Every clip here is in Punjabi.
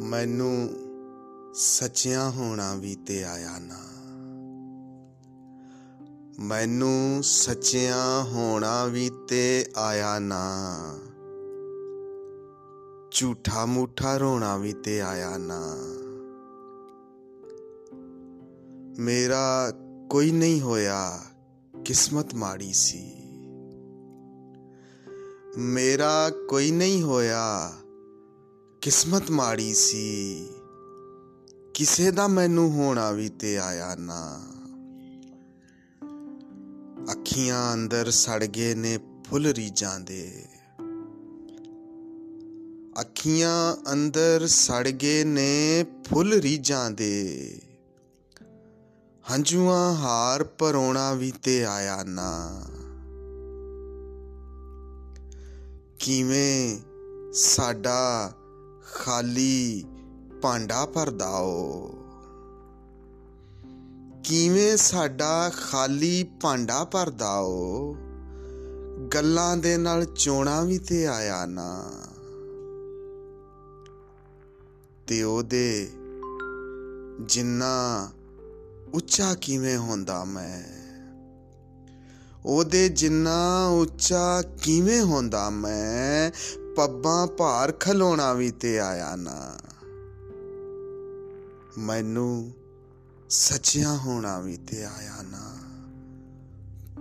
ਮੈਨੂੰ ਸੱਚਿਆਂ ਹੋਣਾ ਵੀ ਤੇ ਆਇਆ ਨਾ। ਮੈਨੂੰ ਸੱਚਿਆਂ ਹੋਣਾ ਵੀ ਤੇ ਆਇਆ ਨਾ। ਝੂਠਾ ਮੂਠਾ ਰੋਣਾ ਵੀ ਤੇ ਆਇਆ ਨਾ। ਮੇਰਾ ਕੋਈ ਨਹੀਂ ਹੋਇਆ ਕਿਸਮਤ ਮਾੜੀ ਸੀ। ਮੇਰਾ ਕੋਈ ਨਹੀਂ ਹੋਇਆ ਕਿਸਮਤ ਮਾੜੀ ਸੀ। ਕਿਸੇ ਦਾ ਮੈਨੂੰ ਹੋਣਾ ਵੀ ਤੇ ਆਇਆ ਨਾ। ਅੱਖੀਆਂ ਅੰਦਰ ਸੜ ਗਏ ਨੇ ਫੁੱਲ ਰੀਜਾਂ ਦੇ। ਅੱਖੀਆਂ ਅੰਦਰ ਸੜ ਗਏ ਨੇ ਫੁੱਲ ਰੀਜਾਂ ਦੇ। ਹੰਝੂਆਂ ਹਾਰ ਪਰੋਣਾ ਵੀ ਤੇ ਆਇਆ ਨਾ। ਕਿਵੇਂ ਸਾਡਾ ਖਾਲੀ ਭਾਂਡਾ ਭਰਦਾਓ। ਕਿਵੇਂ ਸਾਡਾ ਖਾਲੀ ਭਾਂਡਾ ਭਰਦਾਓ? ਗੱਲਾਂ ਦੇ ਨਾਲ ਚੋਣਾ ਵੀ ਤੇ ਆਇਆ ਨਾ। ਤੇ ਉਹਦੇ ਜਿੰਨਾ ਉੱਚਾ ਕਿਵੇਂ ਹੁੰਦਾ ਮੈਂ? ਉਹਦੇ ਜਿੰਨਾ ਉੱਚਾ ਕਿਵੇਂ ਹੁੰਦਾ ਮੈਂ? ਪੱਬਾਂ ਭਾਰ ਖਲੋਣਾ ਵੀ ਤੇ ਆਇਆ ਨਾ। ਮੈਨੂੰ ਸੱਚਿਆ ਹੋਣਾ ਵੀ ਤੇ ਆਇਆ ਨਾ।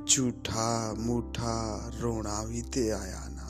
ਝੂਠਾ ਮੂਠਾ ਰੋਣਾ ਵੀ ਤੇ ਆਇਆ ਨਾ।